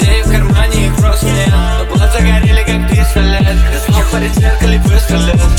Денег в кармане их просто нет. Но глаза горели как пистолет Я снова перед зеркале выстрелил.